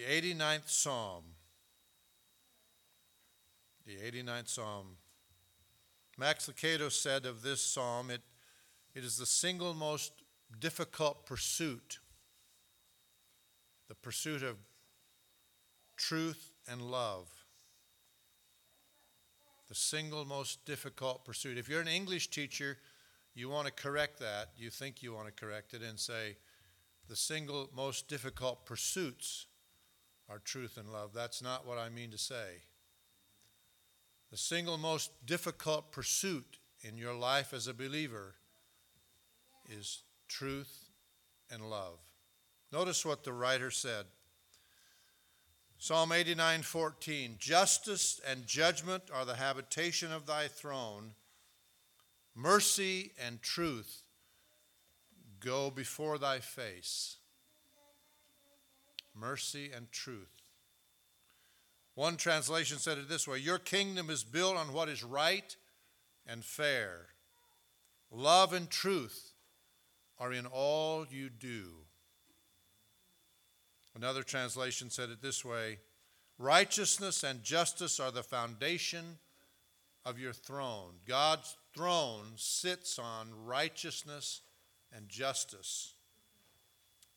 the 89th Psalm. The 89th Psalm. Max Lucado said of this psalm, it, it is the single most difficult pursuit the pursuit of truth and love. The single most difficult pursuit. If you're an English teacher, you want to correct that. You think you want to correct it and say, the single most difficult pursuits are truth and love. That's not what I mean to say. The single most difficult pursuit in your life as a believer is truth and love. Notice what the writer said. Psalm 89:14 Justice and judgment are the habitation of thy throne. Mercy and truth go before thy face. Mercy and truth. One translation said it this way Your kingdom is built on what is right and fair. Love and truth are in all you do. Another translation said it this way Righteousness and justice are the foundation of your throne. God's throne sits on righteousness and justice.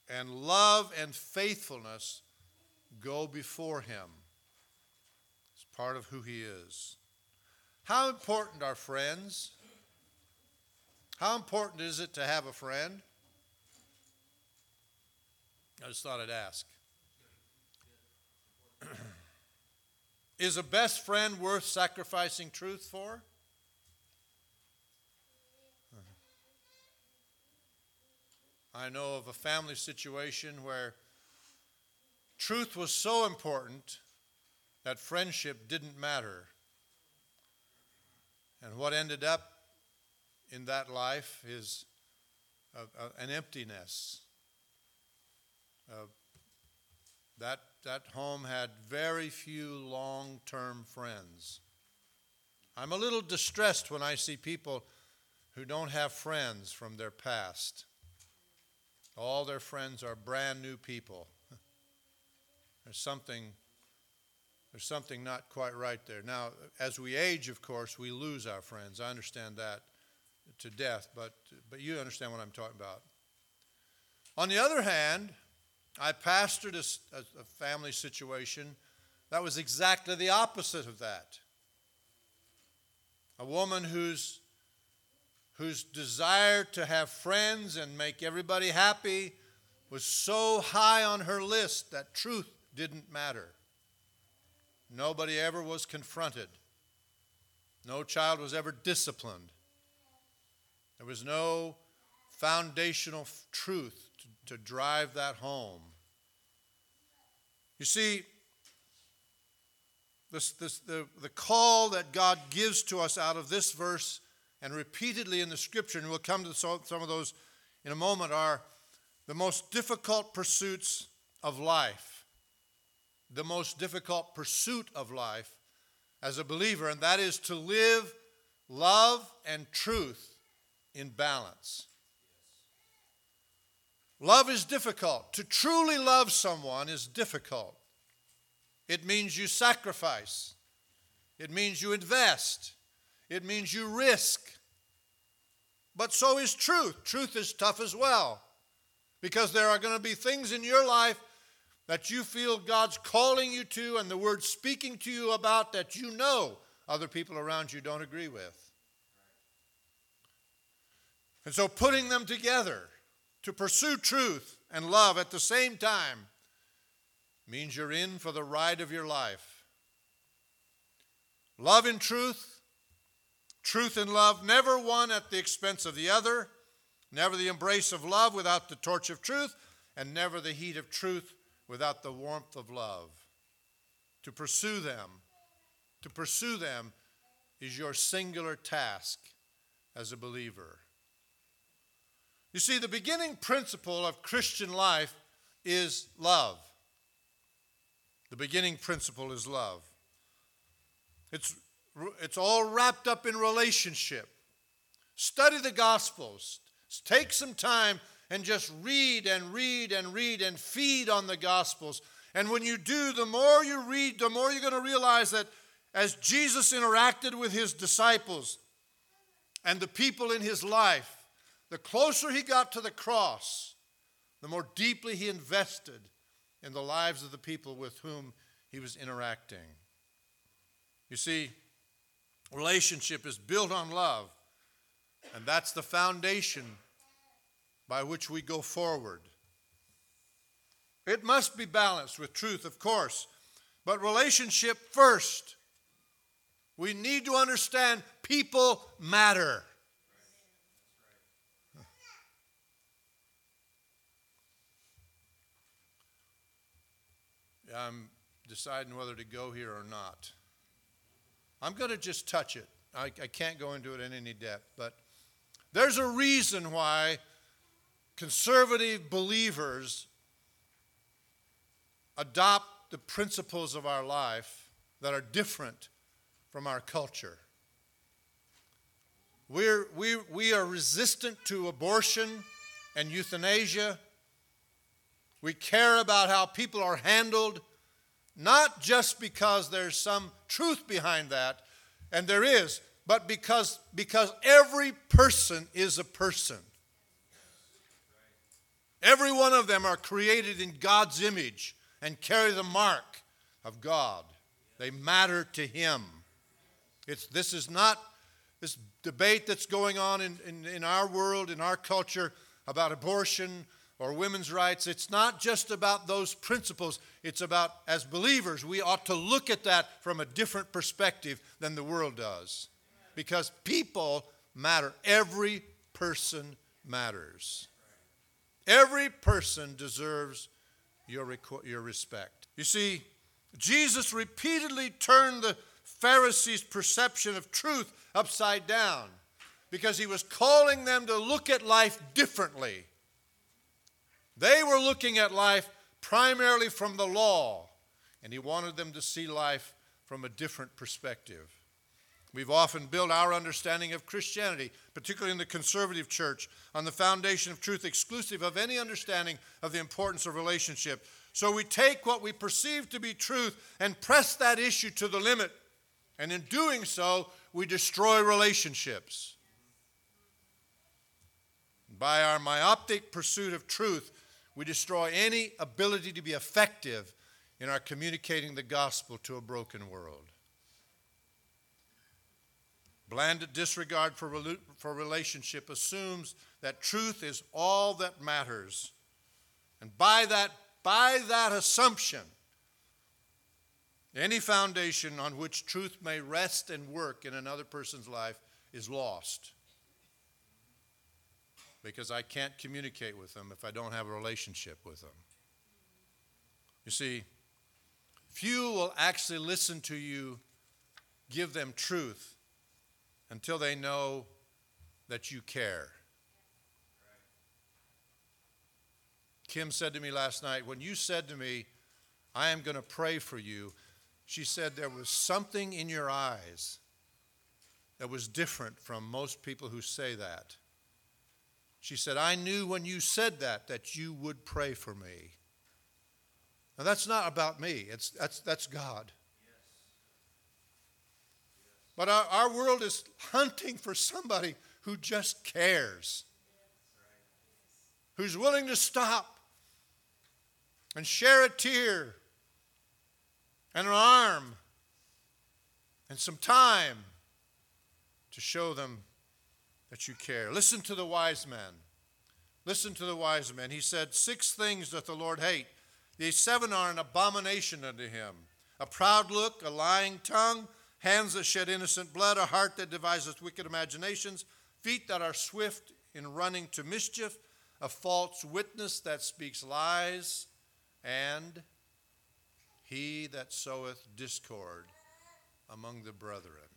And love and faithfulness go before him. It's part of who he is. How important are friends? How important is it to have a friend? I just thought I'd ask. Is a best friend worth sacrificing truth for? I know of a family situation where truth was so important that friendship didn't matter. And what ended up in that life is a, a, an emptiness. Uh, that, that home had very few long term friends. I'm a little distressed when I see people who don't have friends from their past. All their friends are brand new people. There's something there's something not quite right there. Now, as we age, of course, we lose our friends. I understand that to death, but but you understand what I'm talking about. On the other hand, I pastored a, a family situation that was exactly the opposite of that. A woman whose, whose desire to have friends and make everybody happy was so high on her list that truth didn't matter. Nobody ever was confronted. No child was ever disciplined. There was no foundational truth to drive that home. You see, this, this, the, the call that God gives to us out of this verse and repeatedly in the scripture, and we'll come to some of those in a moment, are the most difficult pursuits of life. The most difficult pursuit of life as a believer, and that is to live love and truth in balance. Love is difficult. To truly love someone is difficult. It means you sacrifice, it means you invest, it means you risk. But so is truth. Truth is tough as well because there are going to be things in your life that you feel God's calling you to and the word speaking to you about that you know other people around you don't agree with. And so putting them together to pursue truth and love at the same time means you're in for the ride of your life. Love and truth, truth and love, never one at the expense of the other, never the embrace of love without the torch of truth, and never the heat of truth without the warmth of love. To pursue them, to pursue them is your singular task as a believer. You see, the beginning principle of Christian life is love. The beginning principle is love. It's, it's all wrapped up in relationship. Study the Gospels. Take some time and just read and read and read and feed on the Gospels And when you do, the more you read, the more you're going to realize that as Jesus interacted with his disciples and the people in his life, the closer he got to the cross, the more deeply he invested in the lives of the people with whom he was interacting. You see, relationship is built on love, and that's the foundation by which we go forward. It must be balanced with truth, of course, but relationship first. We need to understand people matter. I'm deciding whether to go here or not. I'm going to just touch it. I, I, can't go into it in any depth, but there's a reason why conservative believers adopt the principles of our life that are different from our culture. We're, we, we are resistant to abortion and euthanasia. We care about how people are handled, not just because there's some truth behind that, and there is, but because, because every person is a person. Every one of them are created in God's image and carry the mark of God. They matter to Him. It's, this is not this debate that's going on in, in, in our world, in our culture, about abortion or women's rights. It's not just about those principles. It's about, as believers, we ought to look at that from a different perspective than the world does. Because people matter. Every person matters. Every person deserves your, your respect. You see, Jesus repeatedly turned the Pharisees' perception of truth upside down because he was calling them to look at life differently. They were looking at life primarily from the law, and he wanted them to see life from a different perspective. We've often built our understanding of Christianity, particularly in the conservative church, on the foundation of truth exclusive of any understanding of the importance of relationship. So we take what we perceive to be truth and press that issue to the limit. And in doing so, we destroy relationships. By our myopic pursuit of truth, we destroy any ability to be effective in our communicating the gospel to a broken world. Bland disregard for, for relationship assumes that truth is all that matters. And by that, by that assumption, any foundation on which truth may rest and work in another person's life is lost. Because I can't communicate with them if I don't have a relationship with them. You see, few will actually listen to you give them truth until they know that you care. Kim said to me last night, when you said to me, I am going to pray for you, she said there was something in your eyes that was different from most people who say that. She said, I knew when you said that that you would pray for me. Now, that's not about me, it's, that's, that's God. But our, our world is hunting for somebody who just cares, who's willing to stop and share a tear and an arm and some time to show them that you care. Listen to the wise man. Listen to the wise man. He said, Six things that the Lord hate. These seven are an abomination unto him a proud look, a lying tongue hands that shed innocent blood, a heart that deviseth wicked imaginations, feet that are swift in running to mischief, a false witness that speaks lies, and he that soweth discord among the brethren.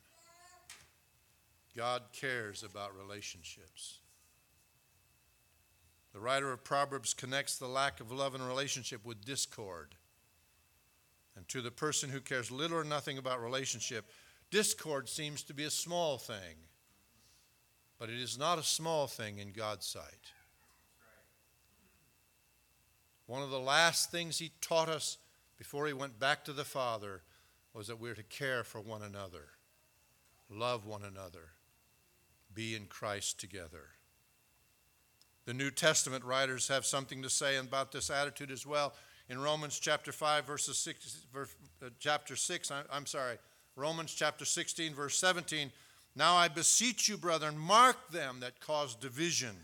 God cares about relationships. The writer of Proverbs connects the lack of love and relationship with discord. And to the person who cares little or nothing about relationship, discord seems to be a small thing. But it is not a small thing in God's sight. One of the last things He taught us before he went back to the Father was that we're to care for one another, love one another, be in Christ together. The New Testament writers have something to say about this attitude as well. In Romans chapter 5, verses 6, verse, uh, chapter 6, I, I'm sorry, Romans chapter 16, verse 17. Now I beseech you, brethren, mark them that cause division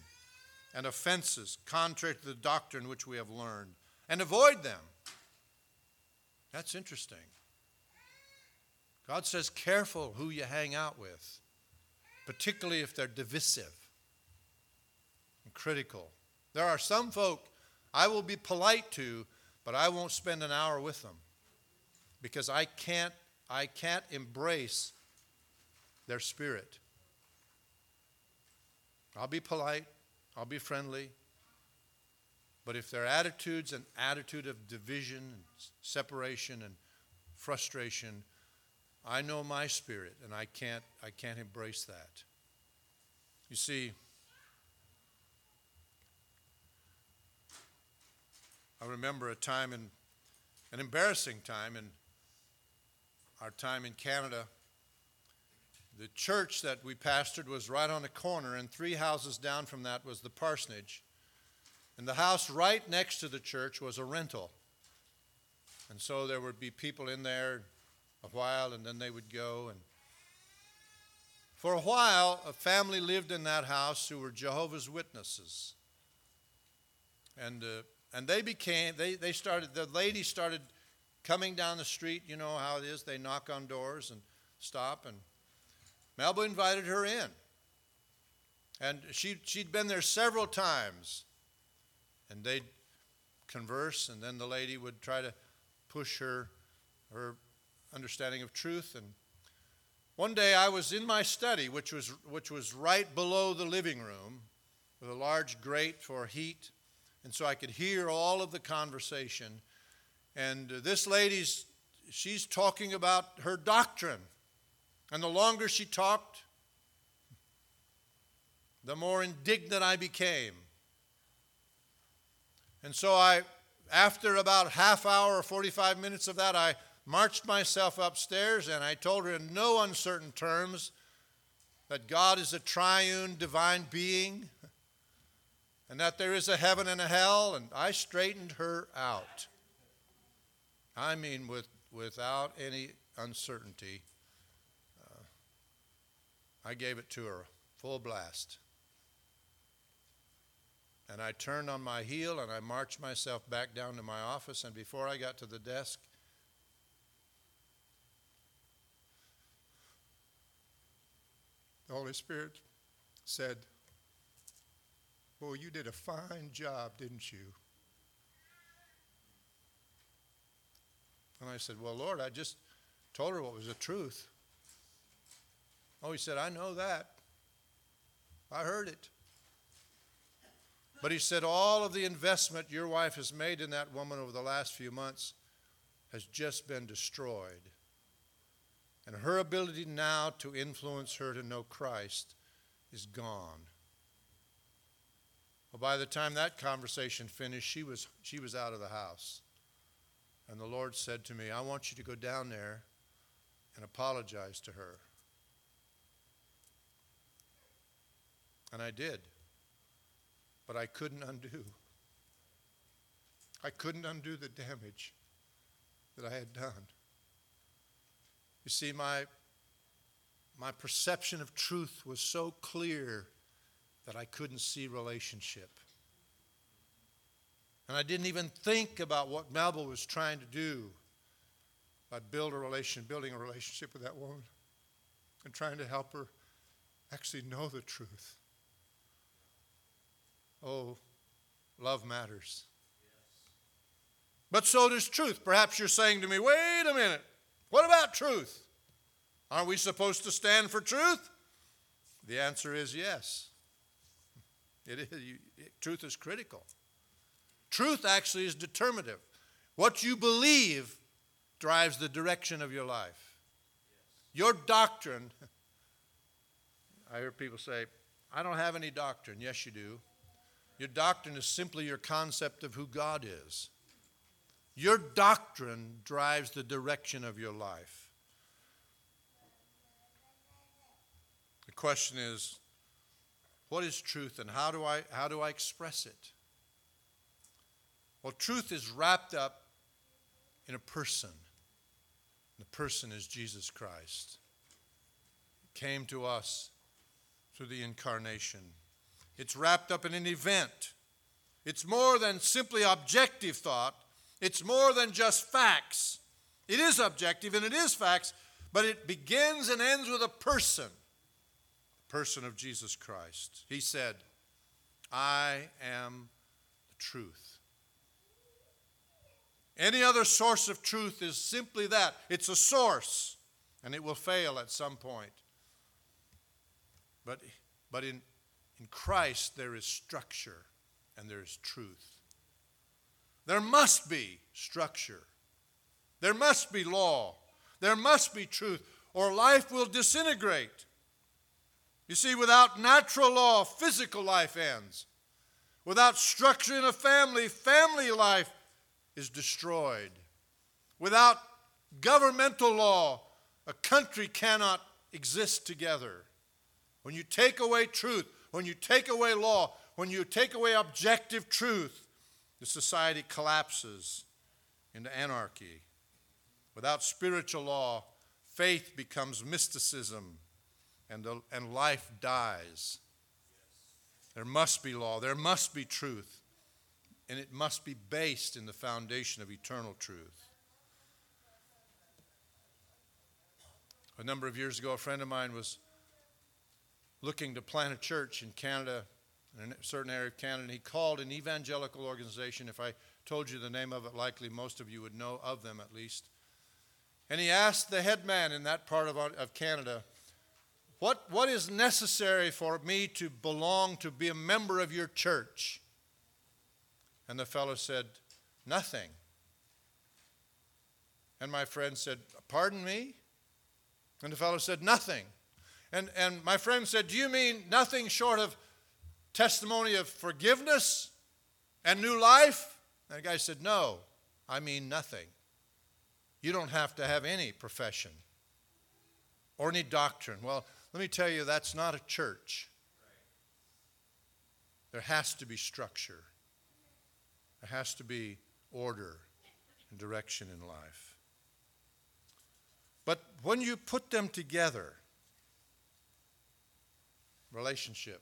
and offenses contrary to the doctrine which we have learned, and avoid them. That's interesting. God says, careful who you hang out with, particularly if they're divisive and critical. There are some folk I will be polite to, but I won't spend an hour with them because I can't I can't embrace their spirit. I'll be polite, I'll be friendly, but if their attitudes an attitude of division and separation and frustration, I know my spirit and I can't I can't embrace that. You see, I remember a time in an embarrassing time in our time in Canada. The church that we pastored was right on a corner, and three houses down from that was the parsonage. And the house right next to the church was a rental. And so there would be people in there a while, and then they would go. And for a while, a family lived in that house who were Jehovah's Witnesses. And uh, and they became, they, they started, the lady started coming down the street. You know how it is. They knock on doors and stop. And Melba invited her in. And she, she'd been there several times. And they'd converse, and then the lady would try to push her, her understanding of truth. And one day I was in my study, which was, which was right below the living room, with a large grate for heat and so I could hear all of the conversation. And this lady's, she's talking about her doctrine. And the longer she talked, the more indignant I became. And so I, after about half hour or 45 minutes of that, I marched myself upstairs and I told her in no uncertain terms that God is a triune divine being and that there is a heaven and a hell, and I straightened her out. I mean, with, without any uncertainty, uh, I gave it to her full blast. And I turned on my heel and I marched myself back down to my office. And before I got to the desk, the Holy Spirit said, Boy, you did a fine job, didn't you? And I said, Well, Lord, I just told her what was the truth. Oh, he said, I know that. I heard it. But he said, All of the investment your wife has made in that woman over the last few months has just been destroyed. And her ability now to influence her to know Christ is gone. Well, by the time that conversation finished, she was, she was out of the house. And the Lord said to me, I want you to go down there and apologize to her. And I did. But I couldn't undo. I couldn't undo the damage that I had done. You see, my, my perception of truth was so clear that I couldn't see relationship. And I didn't even think about what Melba was trying to do by build a relation, building a relationship with that woman and trying to help her actually know the truth. Oh, love matters. But so does truth. Perhaps you're saying to me, wait a minute, what about truth? Aren't we supposed to stand for truth? The answer is yes. It is, it, truth is critical. Truth actually is determinative. What you believe drives the direction of your life. Your doctrine, I hear people say, I don't have any doctrine. Yes, you do. Your doctrine is simply your concept of who God is. Your doctrine drives the direction of your life. The question is what is truth and how do I, how do I express it? Well, truth is wrapped up in a person. The person is Jesus Christ. Came to us through the incarnation. It's wrapped up in an event. It's more than simply objective thought, it's more than just facts. It is objective and it is facts, but it begins and ends with a person the person of Jesus Christ. He said, I am the truth. Any other source of truth is simply that it's a source, and it will fail at some point. But, but in, in Christ, there is structure and there is truth. There must be structure, there must be law, there must be truth, or life will disintegrate. You see, without natural law, physical life ends. Without structure in a family, family life is destroyed. Without governmental law, a country cannot exist together. When you take away truth, when you take away law, when you take away objective truth, the society collapses into anarchy. Without spiritual law, faith becomes mysticism and, the, and life dies. There must be law, there must be truth and it must be based in the foundation of eternal truth. A number of years ago, a friend of mine was looking to plant a church in Canada, in a certain area of Canada, he called an evangelical organization. If I told you the name of it, likely most of you would know of them at least. And he asked the head man in that part of, of Canada, what, what is necessary for me to belong, to be a member of your church? And the fellow said, Nothing. And my friend said, Pardon me? And the fellow said, Nothing. And, and my friend said, Do you mean nothing short of testimony of forgiveness and new life? And the guy said, No, I mean nothing. You don't have to have any profession or any doctrine. Well, let me tell you, that's not a church. There has to be structure. There has to be order and direction in life. But when you put them together, relationship,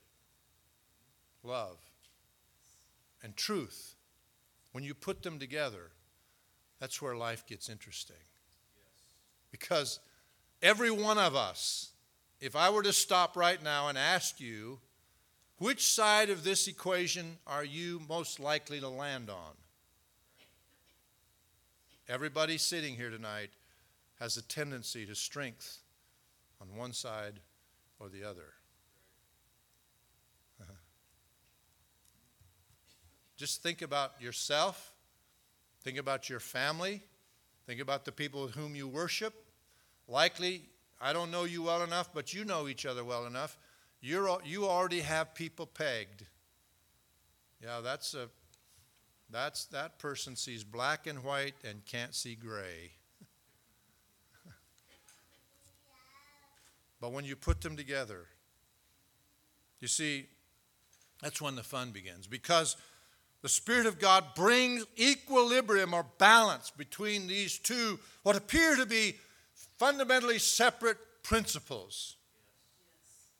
love, and truth, when you put them together, that's where life gets interesting. Because every one of us, if I were to stop right now and ask you, which side of this equation are you most likely to land on? Everybody sitting here tonight has a tendency to strength on one side or the other. Just think about yourself, think about your family, think about the people with whom you worship. Likely, I don't know you well enough, but you know each other well enough you're, you already have people pegged. Yeah, that's a that's that person sees black and white and can't see gray. but when you put them together, you see, that's when the fun begins because the Spirit of God brings equilibrium or balance between these two, what appear to be fundamentally separate principles.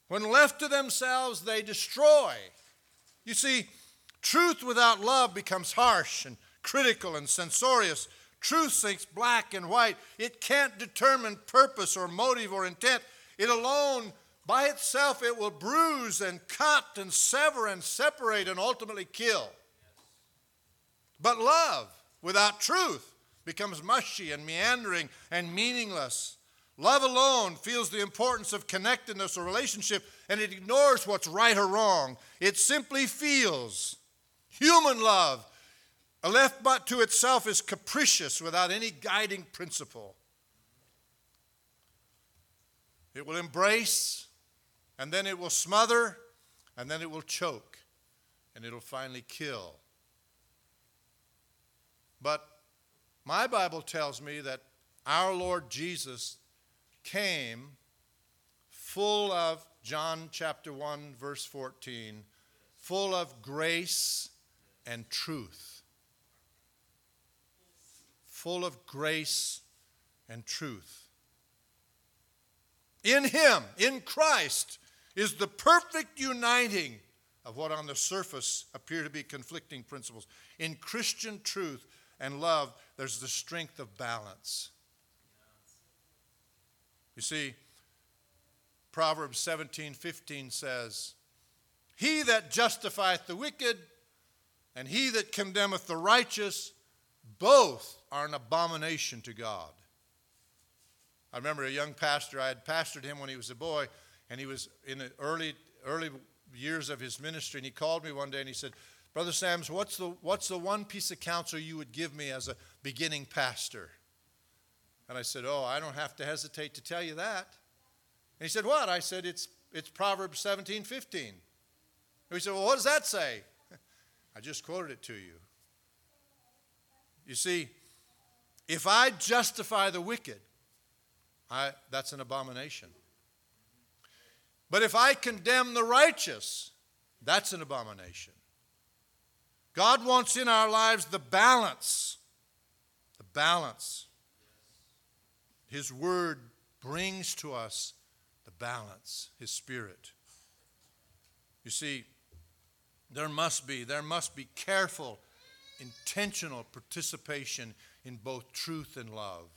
When left to themselves, they destroy. You see, truth without love becomes harsh and critical and censorious. Truth thinks black and white. It can't determine purpose or motive or intent. It alone, by itself, it will bruise and cut and sever and separate and ultimately kill. But love without truth becomes mushy and meandering and meaningless. Love alone feels the importance of connectedness or relationship and it ignores what's right or wrong. It simply feels. Human love, left but to itself, is capricious without any guiding principle. It will embrace, and then it will smother, and then it will choke, and it'll finally kill. But My Bible tells me that our Lord Jesus came full of, John chapter 1, verse 14, full of grace and truth. Full of grace and truth. In Him, in Christ, is the perfect uniting of what on the surface appear to be conflicting principles. In Christian truth and love, there's the strength of balance. You see, Proverbs 17 15 says, He that justifieth the wicked and he that condemneth the righteous, both are an abomination to God. I remember a young pastor, I had pastored him when he was a boy, and he was in the early, early years of his ministry, and he called me one day and he said, Brother Sams, what's the, what's the one piece of counsel you would give me as a beginning pastor? And I said, Oh, I don't have to hesitate to tell you that. And he said, What? I said, It's, it's Proverbs 17 15. And he said, Well, what does that say? I just quoted it to you. You see, if I justify the wicked, I, that's an abomination. But if I condemn the righteous, that's an abomination. God wants in our lives the balance. The balance. His Word brings to us the balance, His Spirit. You see, there must be, there must be careful, intentional participation in both truth and love.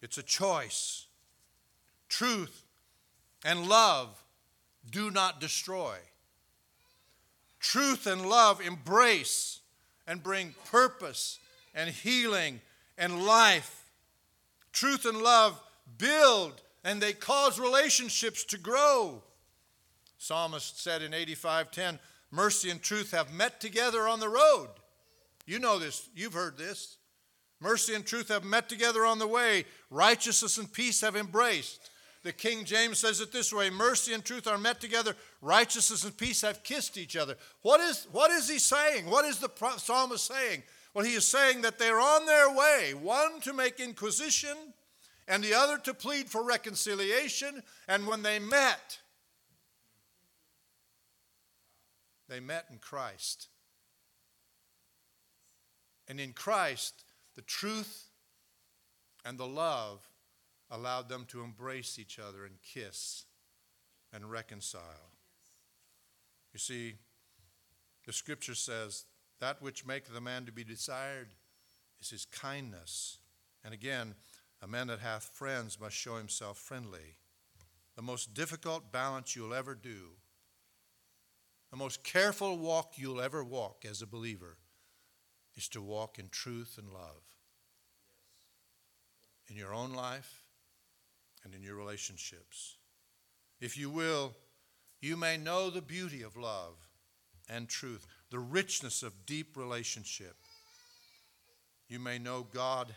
It's a choice. Truth and love do not destroy. Truth and love embrace and bring purpose and healing and life. Truth and love build and they cause relationships to grow. Psalmist said in 85:10, "Mercy and truth have met together on the road." You know this, you've heard this. Mercy and truth have met together on the way. Righteousness and peace have embraced. The King James says it this way Mercy and truth are met together. Righteousness and peace have kissed each other. What is, what is he saying? What is the psalmist saying? Well, he is saying that they're on their way, one to make inquisition and the other to plead for reconciliation. And when they met, they met in Christ. And in Christ, the truth and the love allowed them to embrace each other and kiss and reconcile. You see, the scripture says, That which maketh a man to be desired is his kindness. And again, a man that hath friends must show himself friendly. The most difficult balance you'll ever do, the most careful walk you'll ever walk as a believer is to walk in truth and love in your own life and in your relationships. If you will, you may know the beauty of love and truth, the richness of deep relationship. You may know God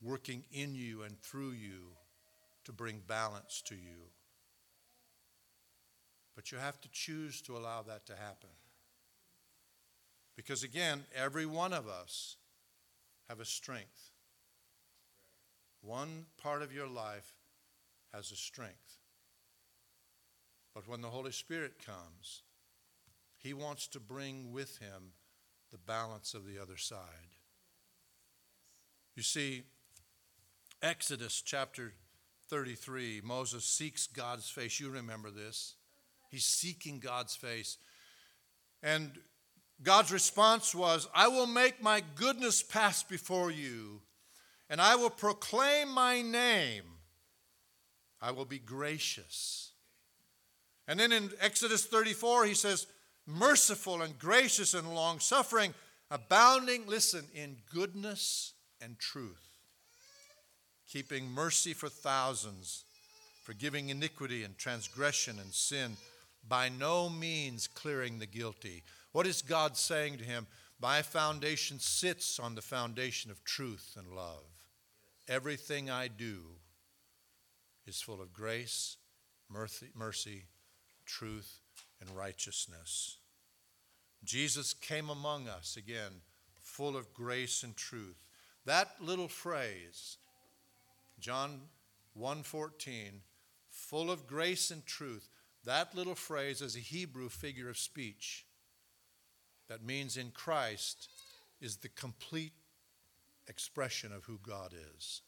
working in you and through you to bring balance to you. But you have to choose to allow that to happen. Because again, every one of us have a strength. One part of your life has a strength. But when the Holy Spirit comes, He wants to bring with Him the balance of the other side. You see, Exodus chapter 33, Moses seeks God's face. You remember this. He's seeking God's face. And God's response was, I will make my goodness pass before you, and I will proclaim my name. I will be gracious. And then in Exodus 34, he says, merciful and gracious and long suffering, abounding, listen, in goodness and truth, keeping mercy for thousands, forgiving iniquity and transgression and sin, by no means clearing the guilty what is God saying to him? My foundation sits on the foundation of truth and love. Everything I do is full of grace, mercy, mercy truth, and righteousness. Jesus came among us again, full of grace and truth. That little phrase, John 1:14, full of grace and truth. That little phrase is a Hebrew figure of speech that means in Christ is the complete expression of who God is.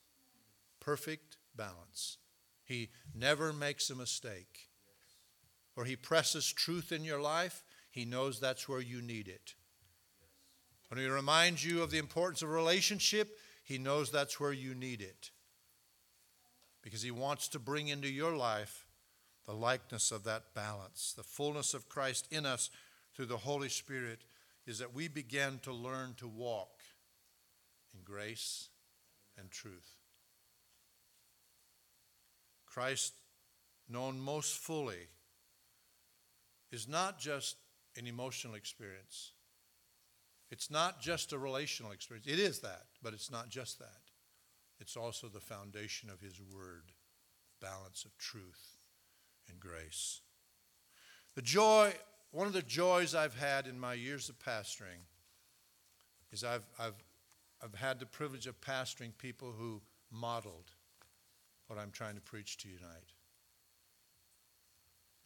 Perfect balance. He never makes a mistake. Or he presses truth in your life, he knows that's where you need it. When he reminds you of the importance of relationship, he knows that's where you need it. Because he wants to bring into your life the likeness of that balance. The fullness of Christ in us through the Holy Spirit is that we begin to learn to walk in grace and truth. Christ, known most fully, is not just an emotional experience. It's not just a relational experience. It is that, but it's not just that. It's also the foundation of His Word, balance of truth and grace. The joy, one of the joys I've had in my years of pastoring is I've, I've, I've had the privilege of pastoring people who modeled what I'm trying to preach to you tonight.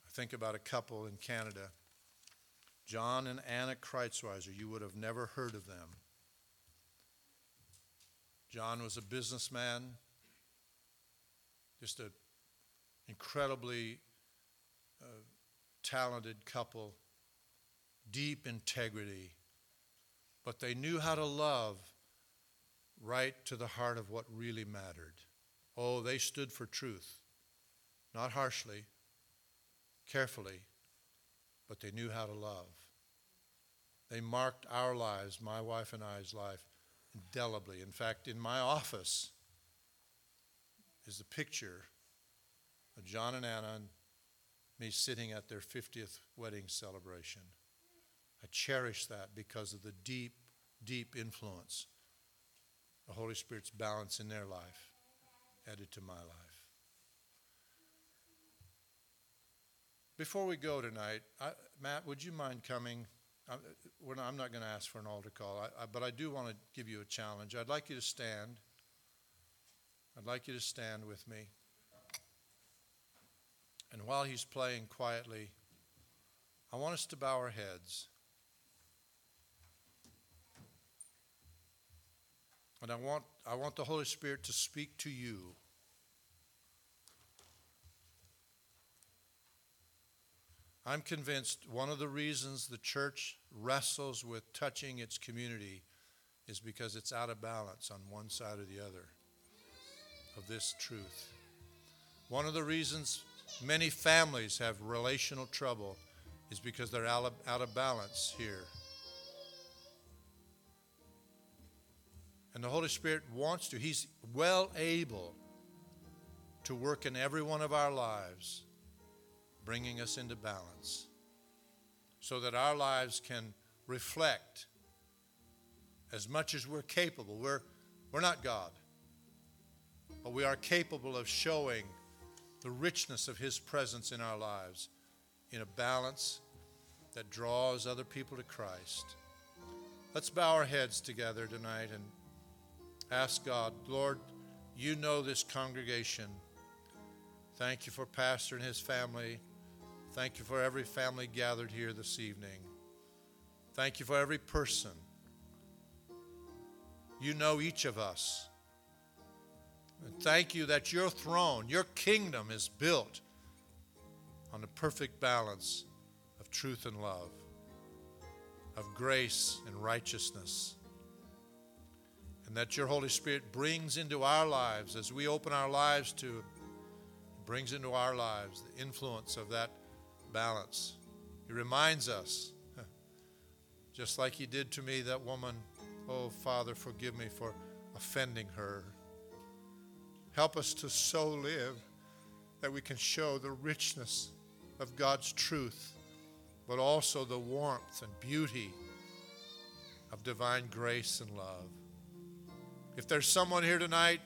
I think about a couple in Canada John and Anna Kreutzweiser. You would have never heard of them. John was a businessman, just an incredibly uh, talented couple, deep integrity, but they knew how to love right to the heart of what really mattered. Oh, they stood for truth, not harshly, carefully, but they knew how to love. They marked our lives, my wife and I's life, indelibly. In fact, in my office is the picture of John and Anna and me sitting at their 50th wedding celebration. I cherish that because of the deep, deep influence the Holy Spirit's balance in their life added to my life. Before we go tonight, I, Matt, would you mind coming? I'm, not, I'm not going to ask for an altar call, I, I, but I do want to give you a challenge. I'd like you to stand. I'd like you to stand with me. And while he's playing quietly, I want us to bow our heads. And I want, I want the Holy Spirit to speak to you. I'm convinced one of the reasons the church wrestles with touching its community is because it's out of balance on one side or the other of this truth. One of the reasons many families have relational trouble is because they're out of, out of balance here. And the Holy Spirit wants to, He's well able to work in every one of our lives bringing us into balance so that our lives can reflect as much as we're capable. We're, we're not God, but we are capable of showing the richness of His presence in our lives in a balance that draws other people to Christ. Let's bow our heads together tonight and ask God, Lord, you know this congregation. Thank you for Pastor and his family. Thank you for every family gathered here this evening. Thank you for every person. You know each of us. And thank you that your throne, your kingdom is built on the perfect balance of truth and love, of grace and righteousness. And that your Holy Spirit brings into our lives as we open our lives to, brings into our lives the influence of that balance. He reminds us, just like He did to me, that woman, oh, Father, forgive me for offending her. Help us to so live that we can show the richness of God's truth, but also the warmth and beauty of divine grace and love. If there's someone here tonight